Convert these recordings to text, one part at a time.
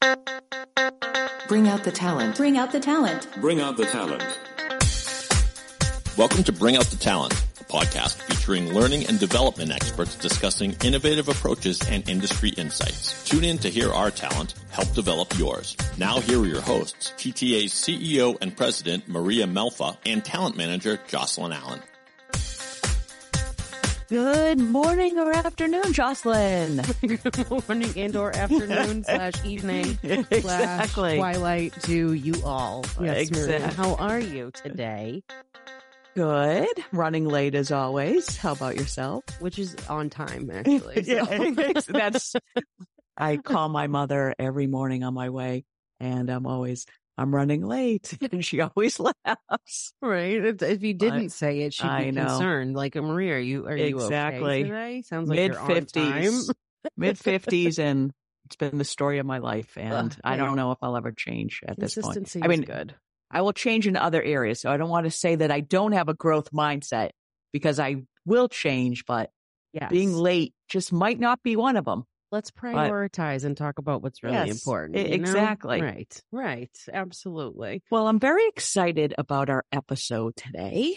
Bring out the talent. Bring out the talent. Bring out the talent. Welcome to Bring Out the Talent, a podcast featuring learning and development experts discussing innovative approaches and industry insights. Tune in to hear our talent help develop yours. Now here are your hosts, TTA's CEO and President Maria Melfa and Talent Manager Jocelyn Allen. Good morning or afternoon, Jocelyn. Good morning and or afternoon slash evening slash twilight to you all. Yes, Maria. Uh, how are you today? Good. Running late as always. How about yourself? Which is on time, actually. so. Yeah, that's. I call my mother every morning on my way, and I'm always I'm running late, and she always laughs. right. If, if you didn't say it, she'd be know. concerned. Like, Maria, are you are you Exactly. okay today? Sounds like Mid you're on time. fifties, mid fifties, and it's been the story of my life, and Ugh, I don't know if I'll ever change at this point. I mean, good. I will change in other areas. So I don't want to say that I don't have a growth mindset because I will change, but Yes. being late just might not be one of them. Let's prioritize and talk about what's really Yes, important. e- you know? exactly. Right. Right. Absolutely. Well, I'm very excited about our episode today.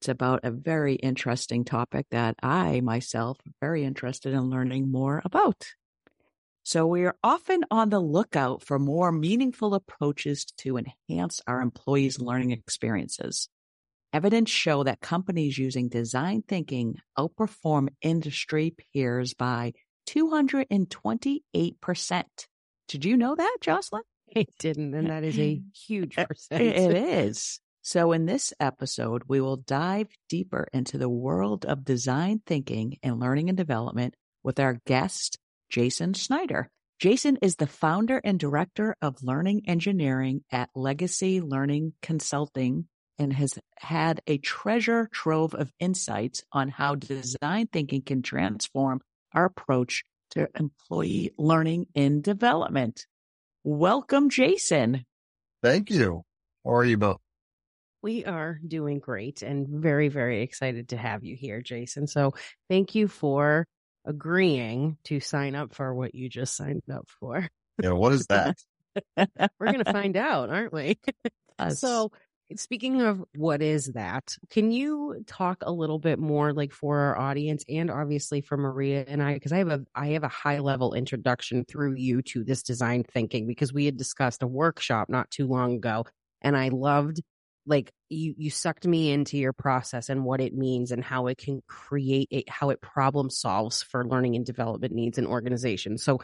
It's about a very interesting topic that I myself am very interested in learning more about. So we are often on the lookout for more meaningful approaches to enhance our employees' learning experiences. Evidence show that companies using design thinking outperform industry peers by 228%. Did you know that, Jocelyn? I didn't, and that is a huge percentage. It is. So, in this episode, we will dive deeper into the world of design thinking and learning and development with our guest, Jason Schneider. Jason is the founder and director of learning engineering at Legacy Learning Consulting and has had a treasure trove of insights on how design thinking can transform our approach to employee learning and development. Welcome, Jason. Thank you. How are you both? We are doing great and very, very excited to have you here, Jason. So thank you for agreeing to sign up for what you just signed up for. Yeah, what is that? We're going to find out, aren't we? Us. So speaking of what is that, can you talk a little bit more like for our audience and obviously for Maria and I, because I have a, I have a high level introduction through you to this design thinking because we had discussed a workshop not too long ago and I loved like you you sucked me into your process and what it means and how it can create a, how it problem solves for learning and development needs in organizations. So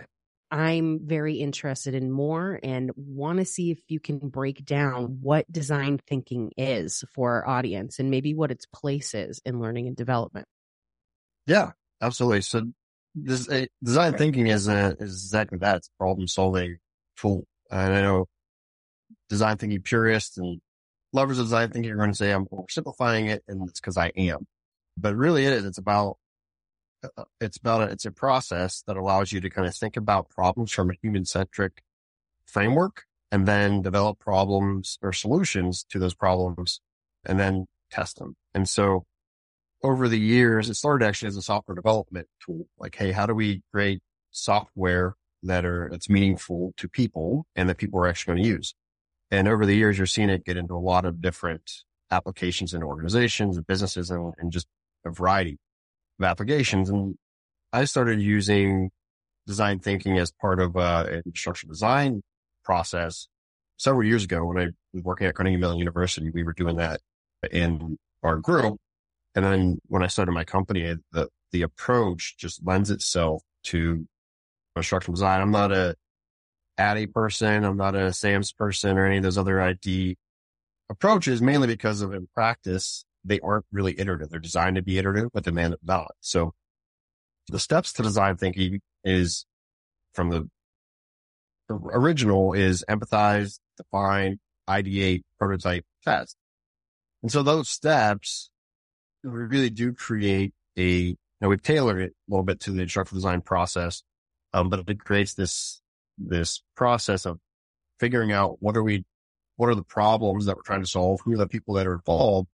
I'm very interested in more and want to see if you can break down what design thinking is for our audience and maybe what its place is in learning and development. Yeah, absolutely. So this uh, design thinking is a, is exactly that. It's a problem solving tool. And I know design thinking purists and lovers of design thinking are going to say I'm oversimplifying it and it's because I am, but really it is. It's about, uh, Uh, uh, it's about, a, it's a process that allows you to kind of think about problems from a human centric framework and then develop problems or solutions to those problems and then test them. And so over the years, it started actually as a software development tool. Like, hey, how do we create software that are, that's meaningful to people and that people are actually going to use? And over the years, you're seeing it get into a lot of different applications and organizations and businesses and, and just a variety of applications. And I started using design thinking as part of uh, an instructional design process several years ago when I was working at Carnegie Mellon University. We were doing that in our group. And then when I started my company, the, the approach just lends itself to instructional design. I'm not a ADDIE person. I'm not a SAMS person or any of those other ID approaches, mainly because of in practice, they aren't really iterative. They're designed to be iterative, but demand it not. So the steps to design thinking is from the the original is empathize, define, ideate, prototype, test. And so those steps, we really do create a, know, we've tailored it a little bit to the instructional design process. Um, but it creates this, this process of figuring out what are we, what are the problems that we're trying to solve? Who are the people that are involved?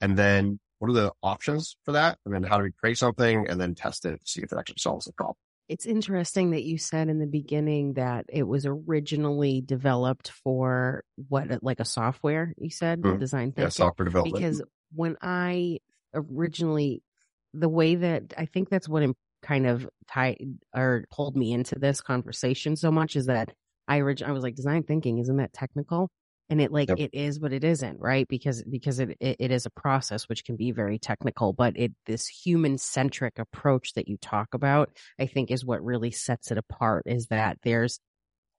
And then what are the options for that? And then how do we create something and then test it to see if it actually solves the problem? It's interesting that you said in the beginning that it was originally developed for what, like a software, you said, Mhm. design thinking. Yeah, software development. because when I originally, the way that I think that's what kind of tied or pulled me into this conversation so much is that I orig- I was like, design thinking, isn't that technical? And it like Yep. it is, but it isn't, right? Because because it, it it is a process which can be very technical, but it this human centric approach that you talk about, I think, is what really sets it apart. Is that there's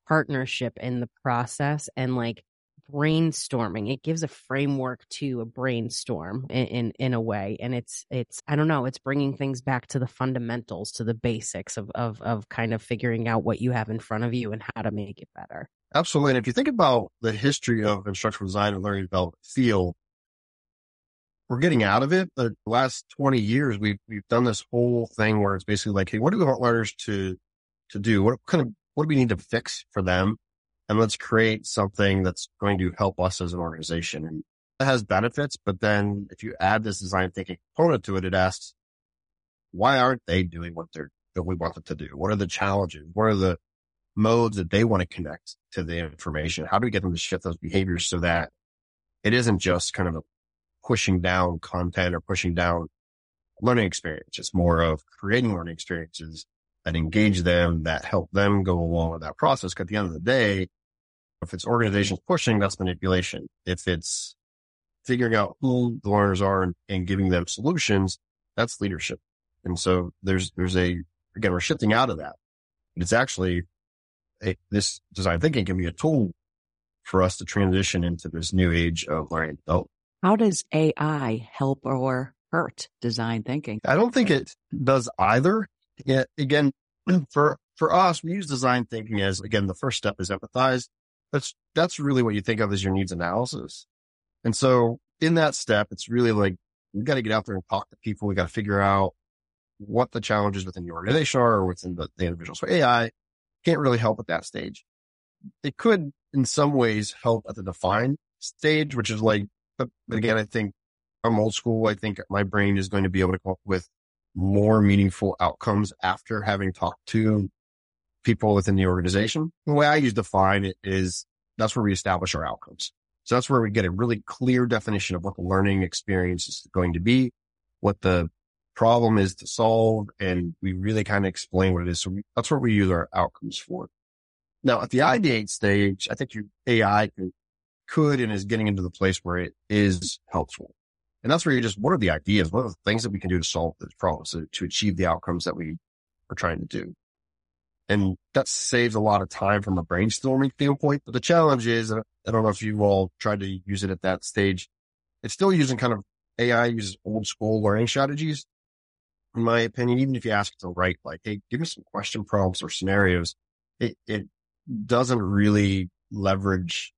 partnership in the process and like brainstorming it gives a framework to a brainstorm in, in in a way and it's it's i don't know it's bringing things back to the fundamentals to the basics of of of kind of figuring out what you have in front of you and how to make it better Absolutely. And if you think about the history of instructional design and learning development field, we're getting out of it. The last 20 years, we've, we've done this whole thing where it's basically like, Hey, what do we want learners to, to do? What kind of, what do we need to fix for them? And let's create something that's going to help us as an organization. And it has benefits, but then if you add this design thinking component to it, it asks, why aren't they doing what they're, that we want them to do? What are the challenges? What are the modes that they want to connect to the information? How do we get them to shift those behaviors so that it isn't just kind of pushing down content or pushing down learning experience? It's more of creating learning experiences that engage them, that help them go along with that process. 'Cause at the end of the day, if it's organizations pushing, that's manipulation. If it's figuring out who the learners are and, and giving them solutions, that's leadership. And so there's, there's a, again, we're shifting out of that. It's actually this design thinking can be a tool for us to transition into this new age of learning. Oh, How does AI help or hurt design thinking? I don't think it does either. Yeah, again, for, for us, we use design thinking as, again, the first step is empathize. That's, that's really what you think of as your needs analysis. And so in that step, it's really like, we got to get out there and talk to people. We got to figure out what the challenges within your organization are or within the, the individual. So AI can't really help at that stage. It could in some ways help at the define stage, which is like, again, I think I'm old school. I think my brain is going to be able to come up with more meaningful outcomes after having talked to people within the organization. The way I use define it is that's where we establish our outcomes. So that's where we get a really clear definition of what the learning experience is going to be, what the problem is to solve. And we really kind of explain what it is. So we, that's what we use our outcomes for. Now at the ideate stage, I think your AI could and is getting into the place where it is helpful. And that's where you just, what are the ideas? What are the things that we can do to solve this problem so to achieve the outcomes that we are trying to do? And that saves a lot of time from a brainstorming standpoint. But the challenge is, I don't know if you've all tried to use it at that stage. It's still using kind of AI uses old school learning strategies. In my opinion, even if you ask to write like, Hey, give me some question prompts or scenarios, it, it doesn't really leverage,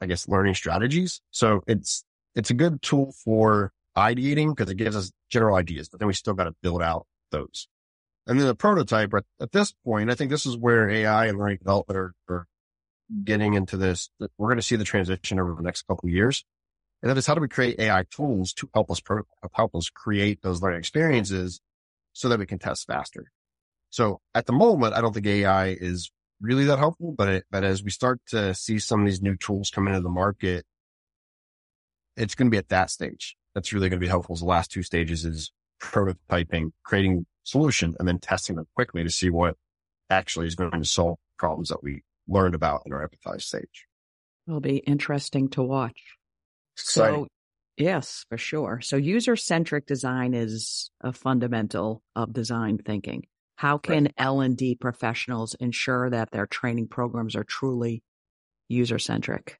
I guess, learning strategies. So it's, it's a good tool for ideating because it gives us general ideas, but then we still got to build out those. And then the prototype at, at this point, I think this is where AI and learning development are, are getting into this. We're going to see the transition over the next couple years. And that is how do we create AI tools to help us pro, help us create those learning experiences so that we can test faster. So at the moment, I don't think AI is really that helpful, but it, but as we start to see some of these new tools come into the market, it's going to be at that stage. That's really going to be helpful. The last two stages is prototyping, creating solution, and then testing them quickly to see what actually is going to solve problems that we learned about in our empathize stage. It'll be interesting to watch. Exciting. So, yes, for sure. So user centric design is a fundamental of design thinking. How can L and D professionals ensure that their training programs are truly user centric?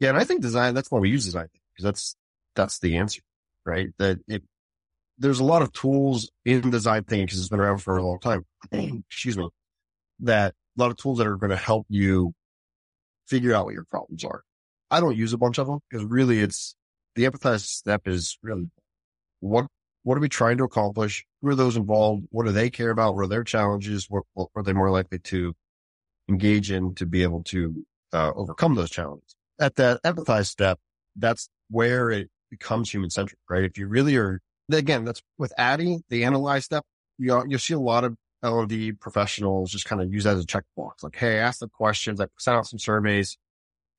Yeah, and I think design, that's why we use design because that's, that's the answer, right? That it, there's a lot of tools in design thinking because it's been around for a long time. Excuse me. That a lot of tools that are going to help you figure out what your problems are. I don't use a bunch of them because really it's the empathize step is really what, what are we trying to accomplish? Who are those involved? What do they care about? What are their challenges? What, what are they more likely to engage in to be able to uh, overcome those challenges? At that empathize step, that's where it becomes human centric, right? If you really are, again, that's with ADDIE, the analyze step, you you'll see a lot of L&D professionals just kind of use that as a checkbox. Like, hey, ask the questions, I send out some surveys.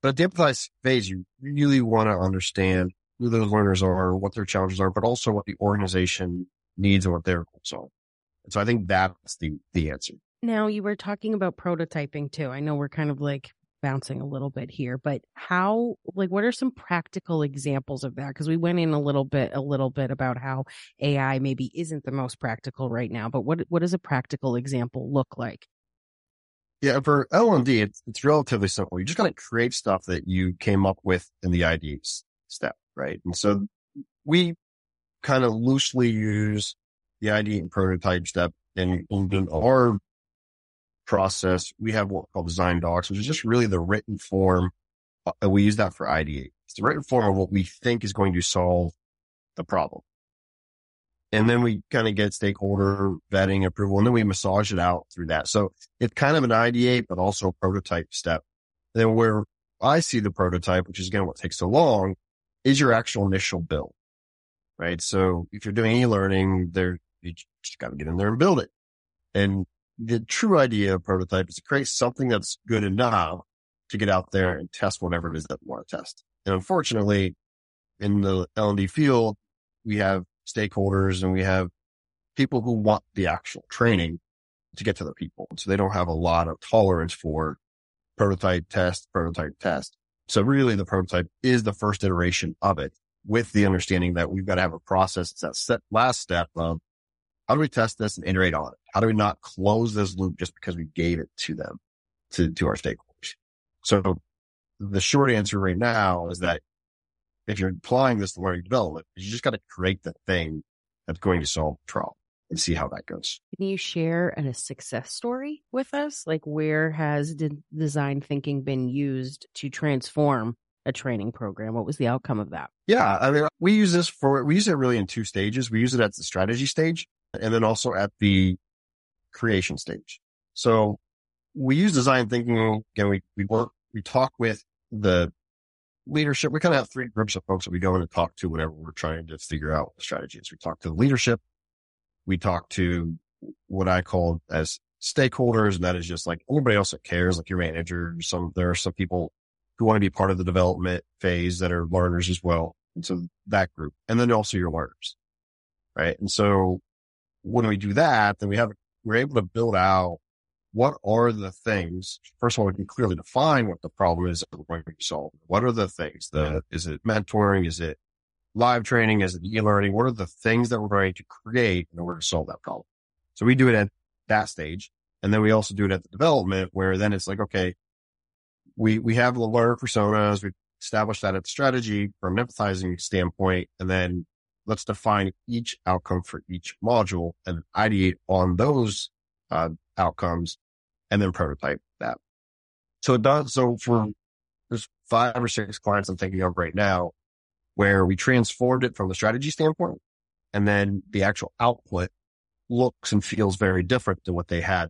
But at the empathize phase, you really want to understand who those learners are, what their challenges are, but also what the organization needs and what their goals are. And so I think that's the, the answer. Now you were talking about prototyping too. I know we're kind of like bouncing a little bit here, but how, like, what are some practical examples of that? Because we went in a little bit, a little bit about how AI maybe isn't the most practical right now, but what, what does a practical example look like? Yeah, for L and D, it's, it's relatively simple. You just got to create stuff that you came up with in the IDs step, right? And so we kind of loosely use the ID and prototype step in, in our process. We have what we call design docs, which is just really the written form. Uh, we use that for ideate. It's the written form of what we think is going to solve the problem. And then we kind of get stakeholder vetting approval and then we massage it out through that. So it's kind of an ideate, but also a prototype step. And then where I see the prototype, which is again what takes so long, is your actual initial build, right? So if you're doing e-learning, there, you just got to get in there and build it. And the true idea of prototype is to create something that's good enough to get out there and test whatever it is that we want to test. And unfortunately, in the L&D field, we have stakeholders and we have people who want the actual training to get to the people. So they don't have a lot of tolerance for prototype test, prototype test. So really the prototype is the first iteration of it with the understanding that we've got to have a process. It's that set, last step of how do we test this and iterate on it? How do we not close this loop just because we gave it to them, to, to our stakeholders? So the short answer right now is that if you're applying this to learning development, you just got to create the thing that's going to solve the problem and see how that goes. Can you share a success story with us? Like where has design thinking been used to transform a training program? What was the outcome of that? Yeah. I mean, we use this for, we use it really in two stages. We use it at the strategy stage and then also at the creation stage. So we use design thinking. Again, we, we work, we talk with the leadership. We kind of have three groups of folks that we go in and talk to whenever we're trying to figure out the strategies. We talk to the leadership. We talk to what I call as stakeholders. And that is just like anybody else that cares, like your manager. Some, there are some people who want to be part of the development phase that are learners as well. And so that group, and then also your learners. Right. And so when we do that, then we have, we're able to build out what are the things? First of all, we can clearly define what the problem is that we're going to solve. What are the things? The, is it mentoring? Is it live training? Is it e-learning? What are the things that we're going to create in order to solve that problem? So we do it at that stage. And then we also do it at the development where then it's like, okay, we, we have the learner personas. We established that at the strategy from an empathizing standpoint. And then let's define each outcome for each module and ideate on those uh, outcomes and then prototype that. So it does. So for there's five or six clients I'm thinking of right now where we transformed it from the strategy standpoint and then the actual output looks and feels very different than what they had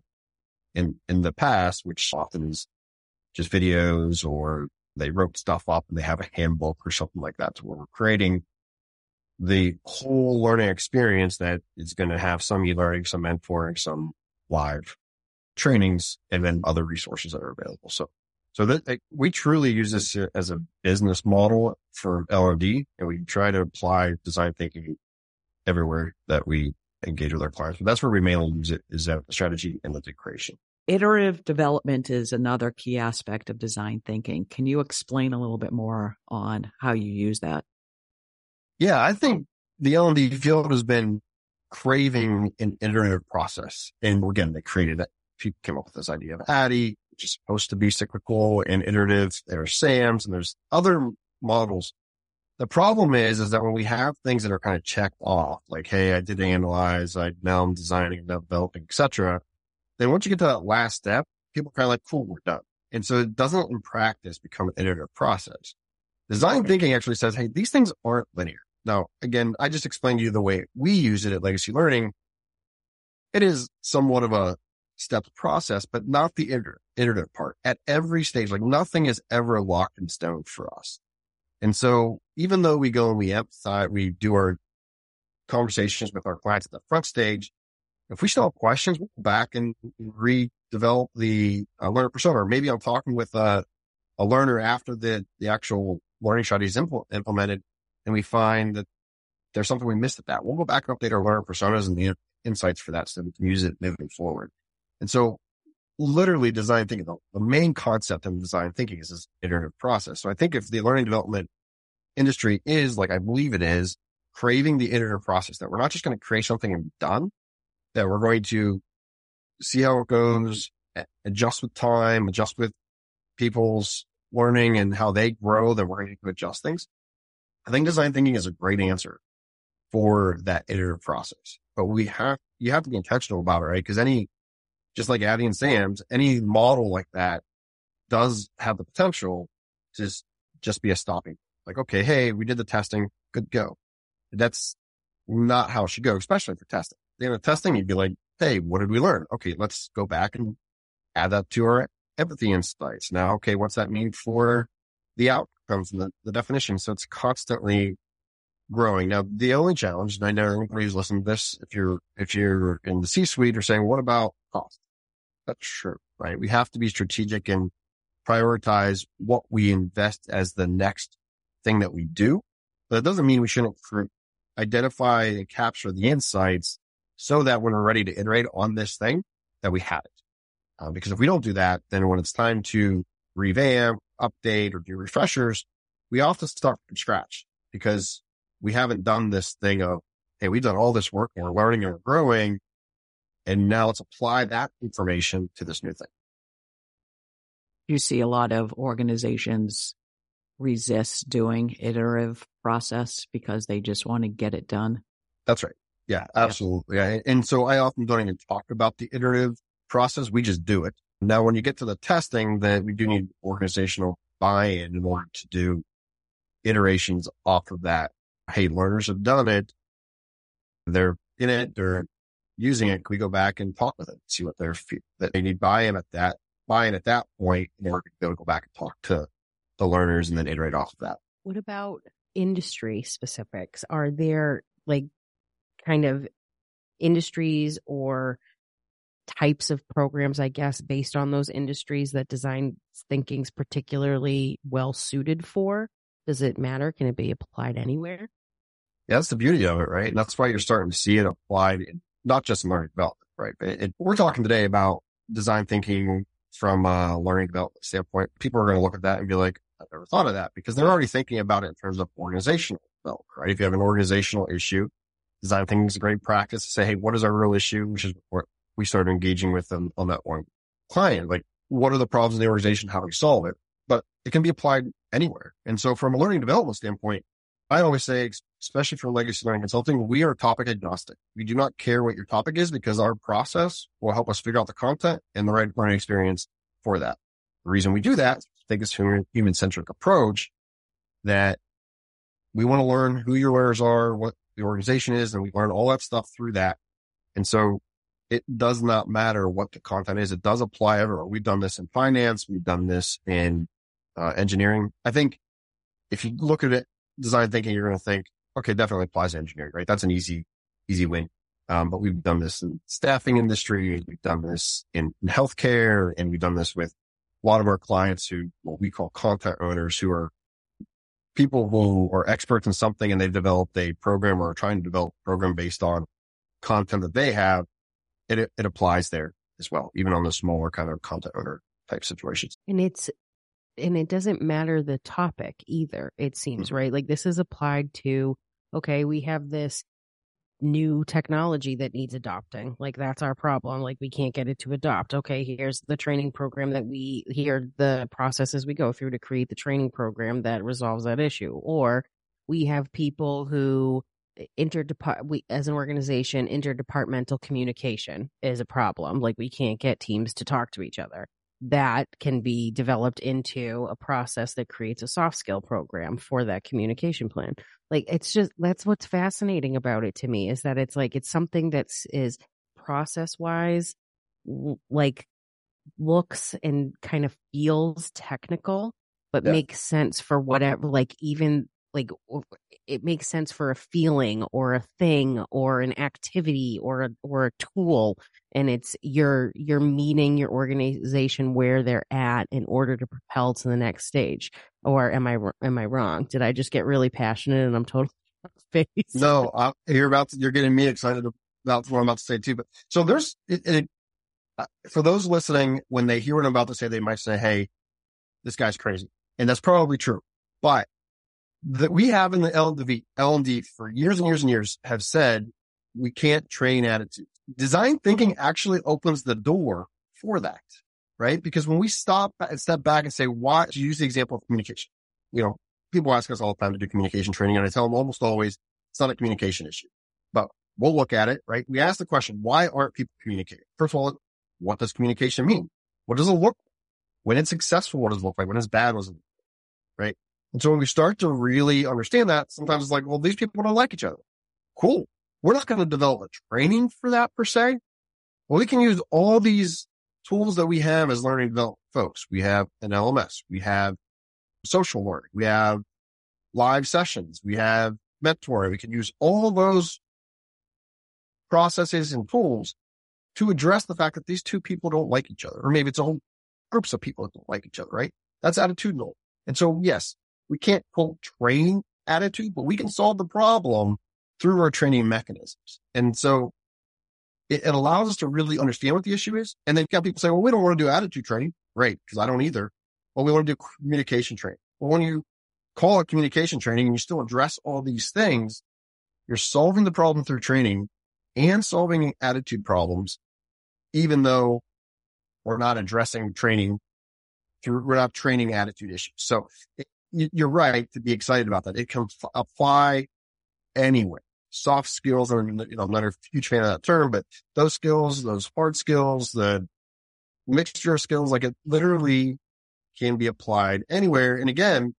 in, in the past, which often is just videos or they wrote stuff up and they have a handbook or something like that. To So we're creating the whole learning experience that is going to have some e-learning, some mentoring, some live trainings, and then other resources that are available. So, so that we truly use this as a business model for L&D and we try to apply design thinking everywhere that we engage with our clients. But that's where we mainly use it is at the strategy and the creation. Iterative development is another key aspect of design thinking. Can you explain a little bit more on how you use that? Yeah, I think the L&D field has been craving an iterative process. And again, they created it. People came up with this idea of ADDIE, which is supposed to be cyclical and iterative. There are SAMs and there's other models. The problem is, is that when we have things that are kind of checked off, like, Hey, I did analyze, I now I'm designing and developing, etc. Then once you get to that last step, people are kind of like, cool, we're done. And so it doesn't in practice become an iterative process. Design thinking actually says, Hey, these things aren't linear. Now, again, I just explained to you the way we use it at Legacy Learning. It is somewhat of a step process, but not the iterative part at every stage. Like nothing is ever locked in stone for us. And so even though we go and we empathize, we do our conversations with our clients at the front stage, If we still have questions, we'll go back and redevelop the uh, learner persona. Or maybe I'm talking with a, a learner after the, the actual learning strategy is impl- implemented and we find that there's something we missed at that. We'll go back and update our learner personas and the insights for that so we can use it moving forward. And so literally design thinking, the, the main concept of design thinking is this iterative process. So I think if the learning development industry is like I believe it is, craving the iterative process that we're not just going to create something and done, that we're going to see how it goes, adjust with time, adjust with people's learning and how they grow, then we're going to adjust things. I think design thinking is a great answer for that iterative process, but we have, you have to be intentional about it, right? Cause any, just like ADDIE and SAM's, any model like that does have the potential to just be a stopping. Like, okay, hey, we did the testing, good go. That's not how it should go, especially for testing. At the end of testing, you'd be like, Hey, what did we learn? Okay, let's go back and add that to our empathy insights. Now, okay, what's that mean for the outcomes and the, the definition? So it's constantly growing. Now, the only challenge, and I know everybody's listening to this, if you're, if you're in the C suite or saying, what about cost? That's true, right? We have to be strategic and prioritize what we invest as the next thing that we do. But it doesn't mean we shouldn't identify and capture the insights so that when we're ready to iterate on this thing, that we have it. Uh, because if we don't do that, then when it's time to revamp, update, or do refreshers, we often start from scratch because we haven't done this thing of, hey, we've done all this work and we're learning and we're growing. And now let's apply that information to this new thing. You see a lot of organizations resist doing iterative process because they just want to get it done. That's right. Yeah, absolutely. Yeah. And so I often don't even talk about the iterative process. We just do it. Now, when you get to the testing, then we do need organizational buy-in in order to do iterations off of that. Hey, learners have done it. They're in it. They're using it. Can we go back and talk with them, see what they're, that they need buy-in at that, buy-in at that point to to go back and talk to the learners and then iterate off of that. What about industry specifics? Are there like kind of industries or types of programs, I guess, based on those industries that design thinking's particularly well suited for? Does it matter? Can it be applied anywhere? That's the beauty of it, right? And that's why you're starting to see it applied in not just in learning development, right? It, we're talking today about design thinking from a learning development standpoint. People are going to look at that and be like, I've never thought of that because they're already thinking about it in terms of organizational development, right? If you have an organizational issue, design thinking is a great practice to say, Hey, what is our real issue? Which is what we started engaging with them on that one client. Like, what are the problems in the organization? How do we solve it? But it can be applied anywhere. And so from a learning development standpoint, I always say, especially for legacy learning consulting, we are topic agnostic. We do not care what your topic is because our process will help us figure out the content and the right learning experience for that. The reason we do that think it's a human centric approach that we want to learn who your learners are, what the organization is, and we learn all that stuff through that. And so it does not matter what the content is. It does apply everywhere. We've done this in finance. We've done this in uh, engineering. I think if you look at it, design thinking, you're going to think, okay, definitely applies to engineering, right? That's an easy, easy win. Um, but we've done this in staffing industry. We've done this in, in healthcare and we've done this with a lot of our clients who, what we call content owners who are people who are experts in something and they've developed a program or are trying to develop a program based on content that they have. It, it applies there as well, even on the smaller kind of content owner type situations. And it's, and it doesn't matter the topic either. It seems mm-hmm. right. Like this is applied to, okay, we have this new technology that needs adopting. Like that's our problem. Like we can't get it to adopt. Okay, here's the training program that we here the processes we go through to create the training program that resolves that issue. Or we have people who eh, interdepart we as an organization interdepartmental communication is a problem. Like we can't get teams to talk to each other that can be developed into a process that creates a soft skill program for that communication plan. Like it's just that's what's fascinating about it to me is that it's like it's something that's is process wise like looks and kind of feels technical but yeah. makes sense for whatever like even like it makes sense for a feeling or a thing or an activity or a, or a tool and it's you're you're meeting your organization where they're at in order to propel to the next stage. Or am i am i wrong? Did i just get really passionate and i'm totally face no I, you're about to, you're getting me excited about what i'm about to say too but so there's it, it, uh, for those listening when they hear what i'm about to say they might say hey this guy's crazy. And that's probably true but that we have in the L&D, L&D for years and years and years have said we can't train attitudes. Design thinking actually opens the door for that, right? Because when we stop and step back and say, why, to use the example of communication, you know, people ask us all the time to do communication training and I tell them almost always it's not a communication issue, but we'll look at it, right? We ask the question, why aren't people communicating? First of all, what does communication mean? What does it look like? When it's successful, what does it look like? When it's bad, what does it look like? Right? And so when we start to really understand that, sometimes it's like, well, these people don't like each other. Cool. We're not going to develop a training for that per se. Well, we can use all these tools that we have as learning development folks. We have an LMS. We have social learning. We have live sessions. We have mentoring. We can use all those processes and tools to address the fact that these two people don't like each other, or maybe it's a whole groups of people that don't like each other, right? That's attitudinal. And so yes, we can't quote train attitude, but we can solve the problem through our training mechanisms. And so it, it allows us to really understand what the issue is. And then got people say, well, we don't want to do attitude training. Great. Cause I don't either. Well, we want to do communication training. Well, when you call it communication training and you still address all these things, you're solving the problem through training and solving attitude problems, even though we're not addressing training through, we're not training attitude issues. So it, you're right to be excited about that. It can f- apply anywhere. Soft skills are, you know, I'm not a huge fan of that term, but those skills, those hard skills, the mixture of skills, like it literally can be applied anywhere. And again,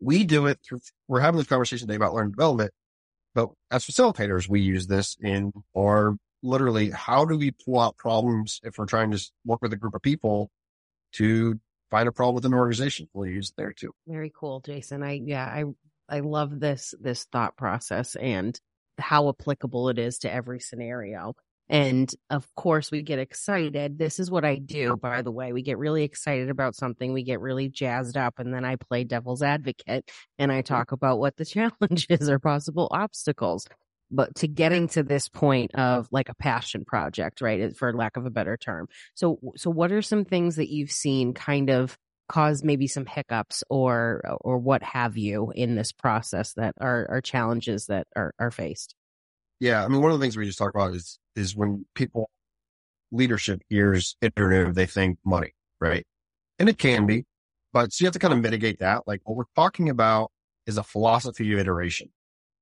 we do it through, we're having this conversation today about learning development, but as facilitators, we use this in or literally how do we pull out problems if we're trying to work with a group of people to find a problem with an organization, we'll use there too. Very cool, Jason. I, yeah, I, I love this, this thought process and how applicable it is to every scenario. And of course, we get excited. This is what I do, by the way. We get really excited about something. We get really jazzed up and then I play devil's advocate and I mm-hmm. talk about what the challenges or possible obstacles. But to getting to this point of like a passion project, right? For lack of a better term. So, so what are some things that you've seen kind of cause maybe some hiccups or, or what have you in this process that are, are challenges that are, are faced? Yeah. I mean, one of the things we just talked about is, is when people leadership hears iterative, they think money, right? And it can be, but so you have to kind of mitigate that. Like what we're talking about is a philosophy of iteration,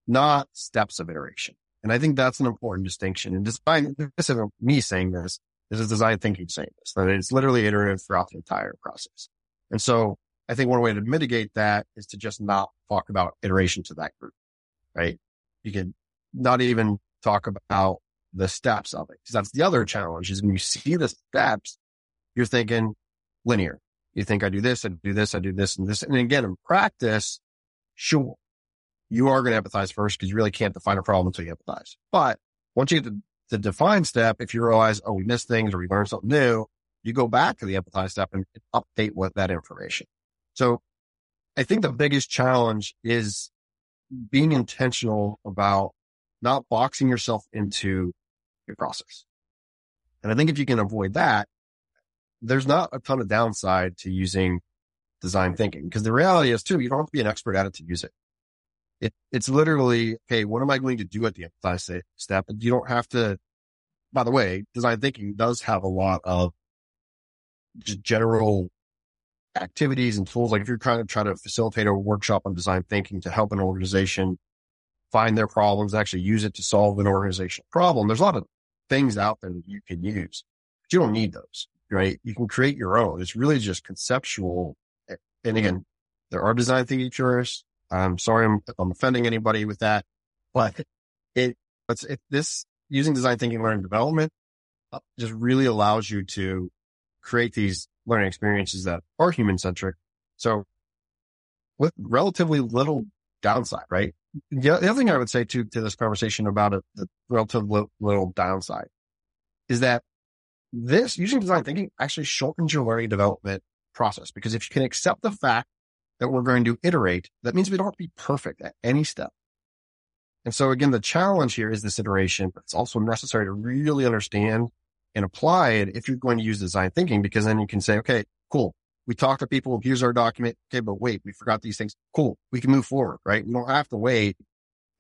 not steps of iteration. And I think that's an important distinction. And design, this isn't me saying this. This is design thinking saying this, that it's literally iterative throughout the entire process. And so I think one way to mitigate that is to just not talk about iteration to that group, right? You can not even talk about the steps of it. Cause that's the other challenge is when you see the steps, you're thinking linear. You think I do this, I do this, I do this and this. And again, in practice, sure, you are going to empathize first because you really can't define a problem until you empathize. But once you get to the define step, if you realize, oh, we missed things or we learned something new, you go back to the empathize step and update what that information. So I think the biggest challenge is being intentional about not boxing yourself into your process. And I think if you can avoid that, there's not a ton of downside to using design thinking because the reality is too, you don't have to be an expert at it to use it. It, it's literally, okay, what am I going to do at the empathize step? And you don't have to, by the way, design thinking does have a lot of just general activities and tools. Like if you're trying to try to facilitate a workshop on design thinking to help an organization find their problems, actually use it to solve an organizational problem. There's a lot of things out there that you can use, but you don't need those, right? You can create your own. It's really just conceptual. And again, there are design thinking purists. I'm sorry I'm, I'm offending anybody with that, but it, it's, it, this using design thinking, learning development uh, just really allows you to create these learning experiences that are human centric. So with relatively little downside, right? The, the other thing I would say to, to this conversation about it, the relative little, little downside is that this using design thinking actually shortens your learning development process because if you can accept the fact that we're going to iterate, that means we don't have to be perfect at any step. And so again, the challenge here is this iteration, but it's also necessary to really understand and apply it if you're going to use design thinking, because then you can say, okay, cool. We talk to people, here's our document. Okay, but wait, we forgot these things. Cool. We can move forward, right? We don't have to wait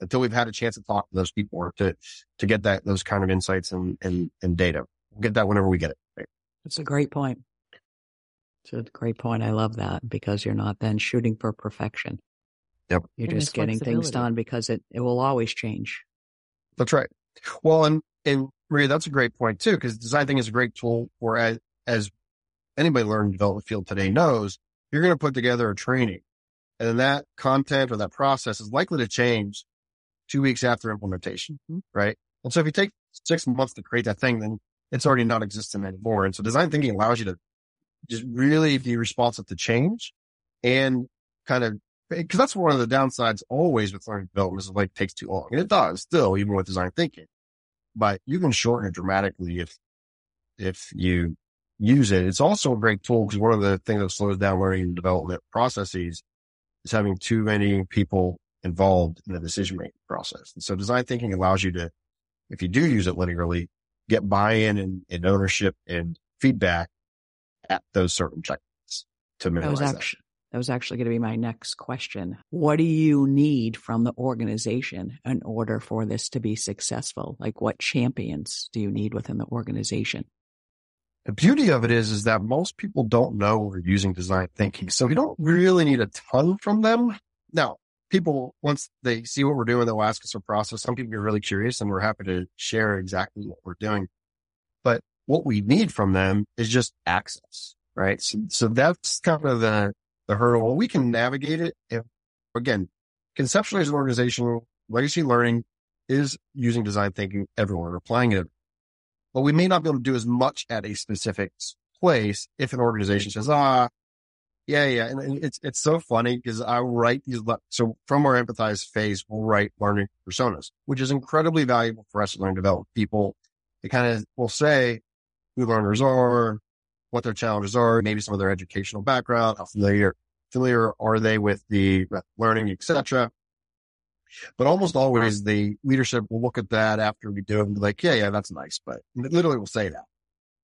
until we've had a chance to talk to those people or to, to get that, those kind of insights and, and, and data. We'll get that whenever we get it. Right? That's a great point. It's a great point. I love that because you're not then shooting for perfection. Yep. You're And just getting things done because it, it will always change. That's right. Well, and, and Maria, that's a great point too, because design thinking is a great tool for as, as anybody learning development field today knows, you're going to put together a training and then that content or that process is likely to change two weeks after implementation. Mhm. Right. And so if you take six months to create that thing, then it's already not existent anymore. And so design thinking allows you to just really be responsive to change and kind of because that's one of the downsides always with learning development is like takes too long. And it does still, even with design thinking. But you can shorten it dramatically if if you use it. It's also a great tool because one of the things that slows down learning and development processes is having too many people involved in the decision making process. And so design thinking allows you to, if you do use it linearly, get buy-in and, and ownership and feedback at those certain checkpoints to minimize that. actually, that was actually going to be my next question. What do you need from the organization in order for this to be successful? Like what champions do you need within the organization? The beauty of it is, is that most people don't know we're using design thinking. So we don't really need a ton from them. Now, people, once they see what we're doing, they'll ask us our process. Some people are really curious and we're happy to share exactly what we're doing. But what we need from them is just access, right? So, so that's kind of the, the hurdle. We can navigate it. If, again, conceptually as an organization, legacy learning is using design thinking everywhere, applying it but we may not be able to do as much at a specific place if an organization says, ah, yeah, yeah. And, and it's, it's so funny because I write these, le- so from our empathize phase, we'll write learning personas, which is incredibly valuable for us to learn develop people. It kind of will say who learners are, what their challenges are, maybe some of their educational background, how familiar, familiar are they with the learning, etc. But almost always the leadership will look at that after we do it and be like, yeah, yeah, that's nice. But literally will say that.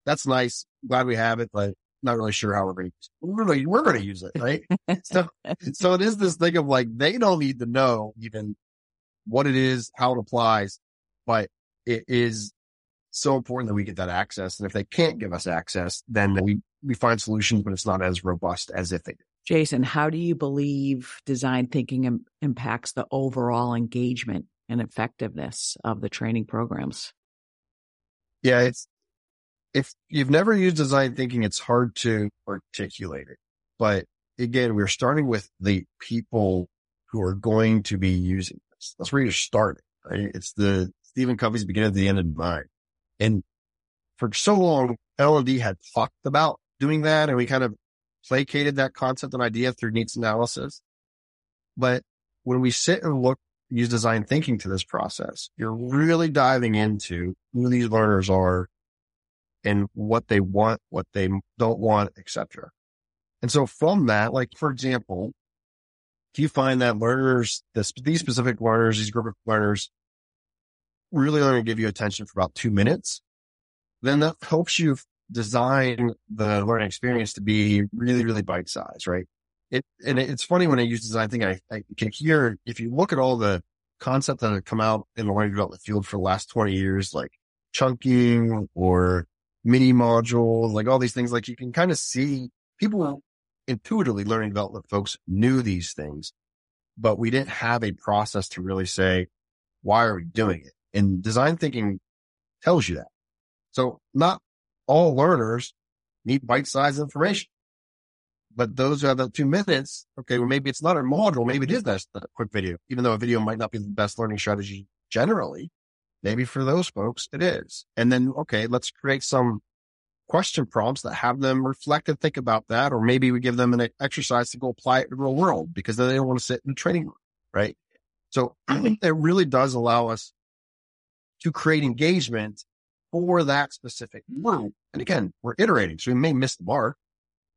That's nice. Glad we have it, but not really sure how we're going to use it. We're going to use it, right? so, so it is this thing of like, they don't need to know even what it is, how it applies, but it is so important that we get that access. And if they can't give us access, then we, we find solutions, but it's not as robust as if they did. Jason, how do you believe design thinking Im- impacts the overall engagement and effectiveness of the training programs? Yeah, it's if you've never used design thinking, it's hard to articulate it. But again, we're starting with the people who are going to be using this. That's where you're starting, right? It's the Stephen Covey's beginning of the end in mind. And for so long, L&D had talked about doing that and we kind of placated that concept and idea through needs analysis. But when we sit and look, use design thinking to this process, you're really diving into who these learners are and what they want, what they don't want, etc. And so from that, like, for example, if you find that learners, this, these specific learners, these group of learners really only give you attention for about two minutes, then that helps you design the learning experience to be really, really bite sized, right? It, and it's funny when I use design thinking, I, I can hear, if you look at all the concepts that have come out in the learning development field for the last 20 years, like chunking or mini modules, like all these things, like you can kind of see people intuitively learning development folks knew these things, but we didn't have a process to really say, why are we doing it? And design thinking tells you that. So not all learners need bite-sized information, but those who have two minutes, okay, well, maybe it's not a module. Maybe it is that that quick video, even though a video might not be the best learning strategy generally. Maybe for those folks, it is. And then, okay, let's create some question prompts that have them reflect and think about that. Or maybe we give them an exercise to go apply it in the real world because then they don't want to sit in the training room. right? So it really does allow us to create engagement for that specific group. And again, we're iterating. So we may miss the mark,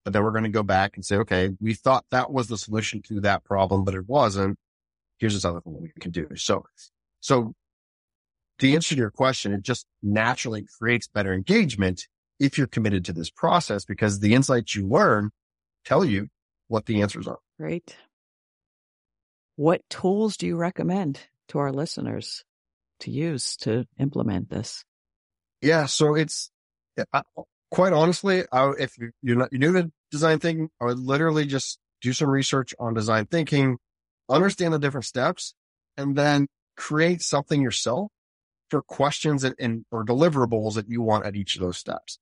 but then we're going to go back and say, okay, we thought that was the solution to that problem, but it wasn't. Here's this other thing we can do. So, so to answer to your question, it just naturally creates better engagement if you're committed to this process because the insights you learn tell you what the answers are. Great. What tools do you recommend to our listeners to use to implement this? Yeah. So it's I, quite honestly, I, if you're not, you're new to design thinking, I would literally just do some research on design thinking, understand the different steps, and then create something yourself for questions and, and or deliverables that you want at each of those steps.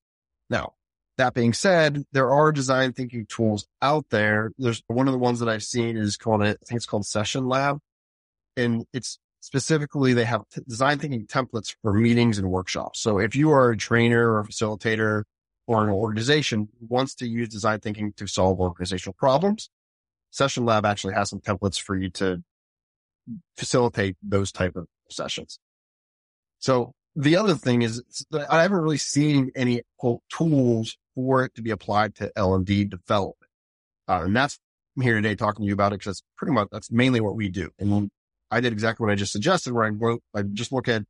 Now, that being said, there are design thinking tools out there. There's one of the ones that I've seen is called, I think it's called Session Lab. And it's specifically, they have t- design thinking templates for meetings and workshops. So if you are a trainer or a facilitator or an organization who wants to use design thinking to solve organizational problems, Session Lab actually has some templates for you to facilitate those type of sessions. So the other thing is I haven't really seen any quote tools for it to be applied to L and D development. Uh, and that's I'm here today talking to you about it because that's pretty much, that's mainly what we do. And I did exactly what I just suggested where I wrote, I just look at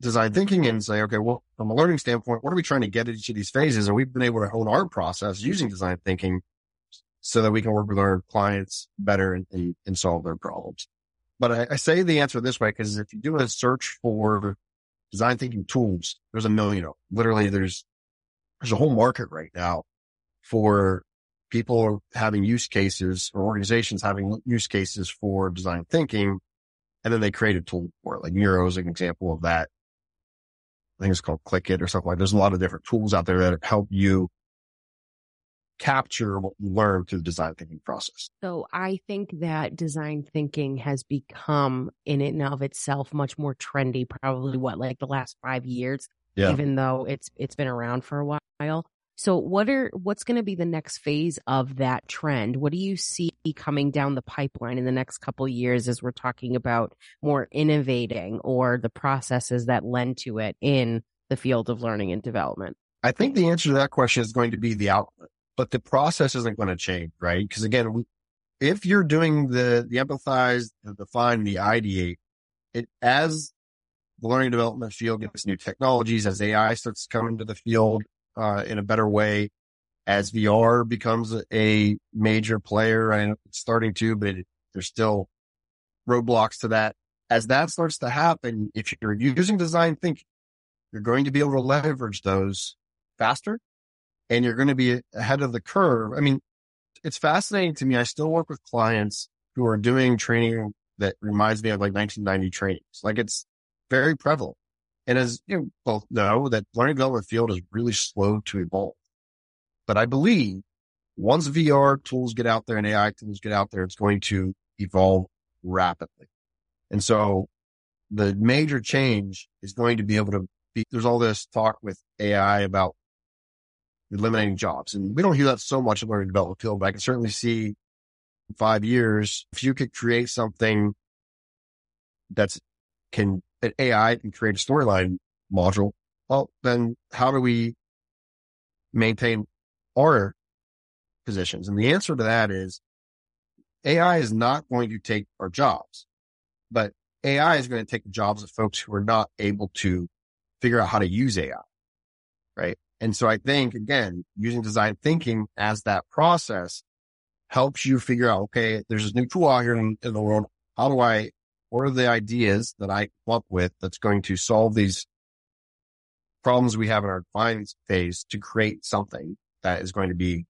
design thinking and say, okay, well, from a learning standpoint, what are we trying to get at each of these phases? And we've been able to hone our process using design thinking so that we can work with our clients better and, and, and solve their problems. But I, I, say the answer this way because if you do a search for design thinking tools, there's a million of them. Literally, there's there's a whole market right now for people are having use cases or organizations having use cases for design thinking. And then they create a tool for it. Like Miro is an example of that. I think it's called ClickIt or something like that. There's a lot of different tools out there that help you capture what you learn through the design thinking process. So I think that design thinking has become in and of itself much more trendy, probably what, like the last five years, yeah. even though it's, it's been around for a while. So what are, what's going to be the next phase of that trend? What do you see coming down the pipeline in the next couple years as we're talking about more innovating or the processes that lend to it in the field of learning and development? I think the answer to that question is going to be the output but the process isn't going to change, right? Because again, we, if you're doing the, the empathize, the define, the ideate, it, as the learning development field gets new technologies, as AI starts coming to the field, uh, in a better way, as VR becomes a major player and it's starting to, but there's still roadblocks to that. As that starts to happen, if you're using design thinking, you're going to be able to leverage those faster and you're going to be ahead of the curve. I mean, it's fascinating to me. I still work with clients who are doing training that reminds me of like 1990 trainings. Like it's very prevalent. And as you both know, that learning development field is really slow to evolve. But I believe once VR tools get out there and AI tools get out there, it's going to evolve rapidly. And so the major change is going to be able to be, there's all this talk with AI about eliminating jobs. And we don't hear that so much in learning development field, but I can certainly see in five years, if you could create something that's can an AI can create a storyline module, well, then how do we maintain our positions? And the answer to that is AI is not going to take our jobs, but AI is going to take the jobs of folks who are not able to figure out how to use AI. Right. And so I think again, using design thinking as that process helps you figure out, okay, there's this new tool out here in, in the world. How do I, what are the ideas that I come up with that's going to solve these problems we have in our design phase to create something that is going to be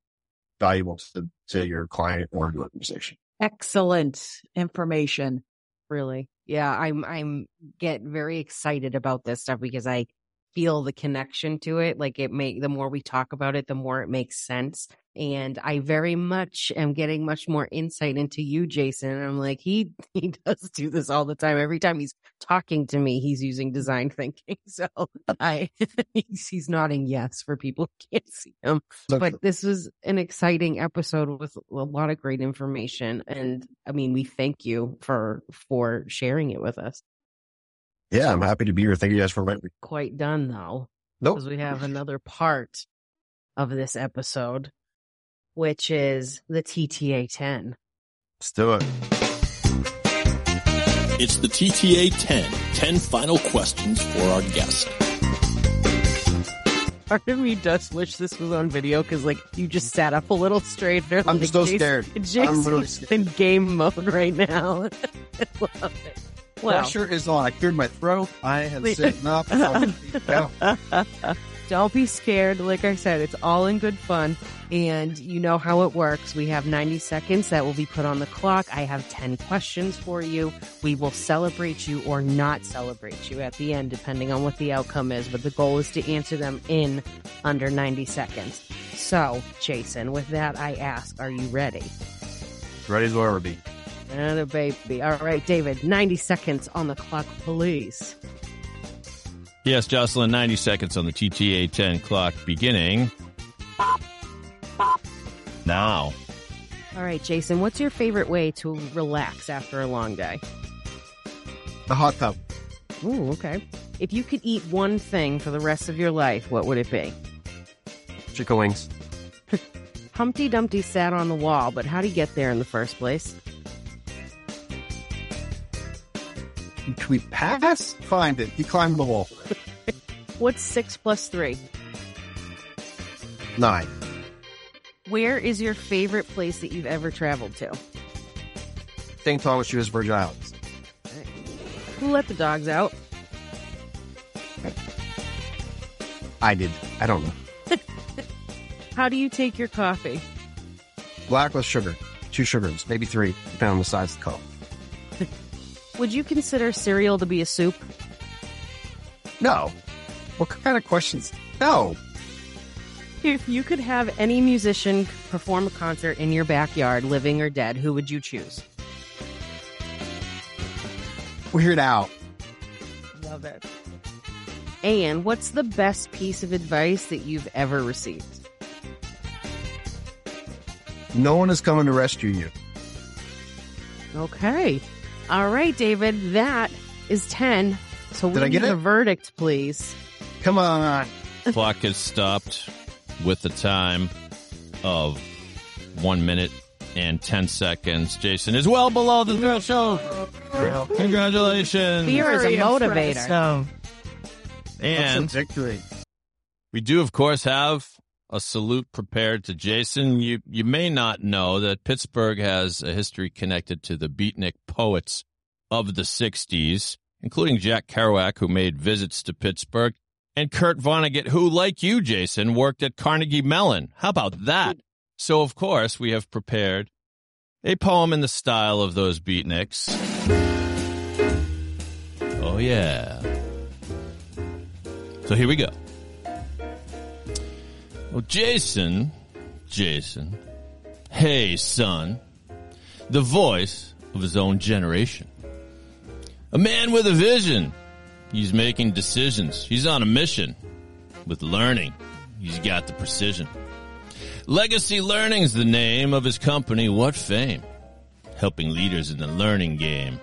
valuable to, to your client or your organization. Excellent information. Really. Yeah. I'm, I'm get very excited about this stuff because I feel the connection to it. Like it make the more we talk about it, the more it makes sense. And I very much am getting much more insight into you, Jason. And I'm like, he he does do this all the time. Every time he's talking to me, he's using design thinking. So I he's, he's nodding yes for people who can't see him. Look, But this was an exciting episode with a lot of great information. And I mean, we thank you for for sharing it with us. yeah, I'm happy to be here. Thank you guys for inviting me. Quite done though. Nope. because we have another part of this episode, which is the TTA 10. Let's do it. It's the TTA 10, 10 final questions for our guest. Part of me does wish this was on video because, like, you just sat up a little straighter. I'm like, so Jason- scared. Jason's I'm really scared. in game mode right now. I love it. Well, Pressure is on. I cleared my throat. I have Wait. sitting up. Don't be scared. Like I said, it's all in good fun. And you know how it works. We have 90 seconds that will be put on the clock. I have 10 questions for you. We will celebrate you or not celebrate you at the end, depending on what the outcome is. But the goal is to answer them in under 90 seconds. So, Jason, with that, I ask, are you ready? Ready as we'll ever be. And a baby. All right, David, 90 seconds on the clock, please. Yes, Jocelyn, 90 seconds on the TTA 10 clock beginning. Now. All right, Jason, what's your favorite way to relax after a long day? The hot tub. Ooh, okay. If you could eat one thing for the rest of your life, what would it be? Chicken wings. Humpty Dumpty sat on the wall, but how would he get there in the first place? Can we pass? Find it. He climbed the wall. What's six plus three? Nine. Where is your favorite place that you've ever traveled to? St. Thomas U.S., Virgin Islands. Who let the dogs out? I did. I don't know. How do you take your coffee? Black with sugar. Two sugars, maybe three, depending on the size of the cup. Would you consider cereal to be a soup? No. What kind of questions? No. If you could have any musician perform a concert in your backyard, living or dead, who would you choose? Weird Al. Love it. And what's the best piece of advice that you've ever received? No one is coming to rescue you. Okay. All right, David. That is 10. So we Did I get need it? a verdict, please. Come on. Clock has stopped with the time of one minute and 10 seconds. Jason is well below the threshold. Congratulations. Fear is a motivator. So, And victory. We do, of course, have a salute prepared to Jason. You you may not know that Pittsburgh has a history connected to the beatnik poets of the '60s, including Jack Kerouac, who made visits to Pittsburgh, and Kurt Vonnegut, who, like you, Jason, worked at Carnegie Mellon. How about that? So, of course, we have prepared a poem in the style of those beatniks. Oh yeah. So here we go. Well, Jason, Jason, hey, son, the voice of his own generation. A man with a vision. He's making decisions. He's on a mission. With learning, he's got the precision. Legacy Learning's the name of his company. What fame? Helping leaders in the learning game.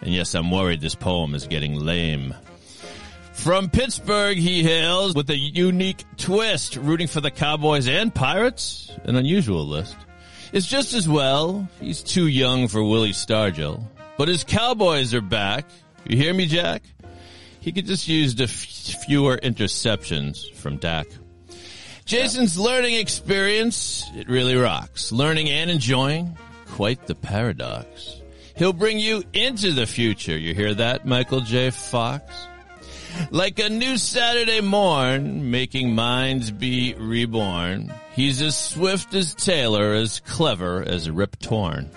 And yes, I'm worried this poem is getting lame. From Pittsburgh, he hails with a unique twist, rooting for the Cowboys and Pirates, an unusual list. It's just as well, he's too young for Willie Stargell, but his Cowboys are back. You hear me, Jack? He could just use f- fewer interceptions from Dak. Jason's learning experience, it really rocks. Learning and enjoying, quite the paradox. He'll bring you into the future. You hear that, Michael J. Fox? Like a new Saturday morn, making minds be reborn. He's as swift as Taylor, as clever as Rip Torn.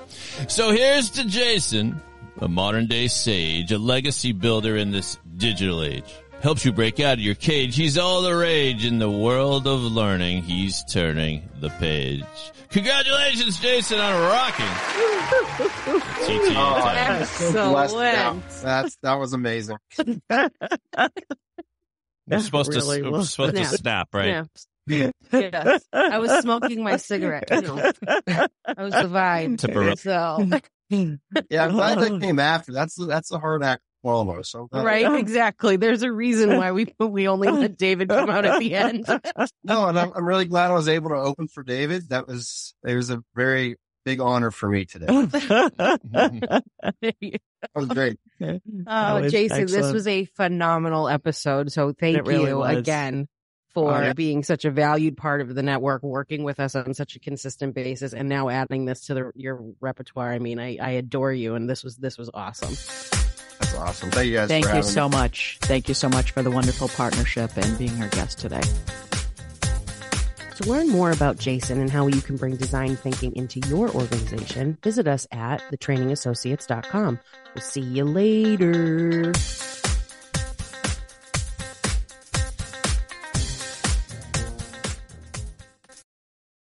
So here's to Jason, a modern day sage, a legacy builder in this digital age. Helps you break out of your cage. He's all the rage in the world of learning. He's turning the page. Congratulations, Jason, on rocking. TTA Oh, time. so blessed. Excellent. That's, that was amazing. We're supposed Really to, we're was. supposed to snap, right? Yeah. yes. I was smoking my cigarette. You know. That was the vibe. Temporarily. So, Yeah, I'm glad that came after. That's, that's a hard act to swallow. So uh, right, exactly. There's a reason why we we only let David come out at the end. No, and I'm, I'm really glad I was able to open for David. That was, it was a very big honor for me today. That was great. Oh, was Jason, this was a phenomenal episode. So thank really you was. again for Oh, yeah. being such a valued part of the network, working with us on such a consistent basis, and now adding this to the, your repertoire. I mean, I, I adore you, and this was this was awesome. That's awesome. Thank you guys Thank for you so me. much. Thank you so much for the wonderful partnership and being our guest today. To learn more about Jason and how you can bring design thinking into your organization, visit us at thetrainingassociates.com. We'll see you later.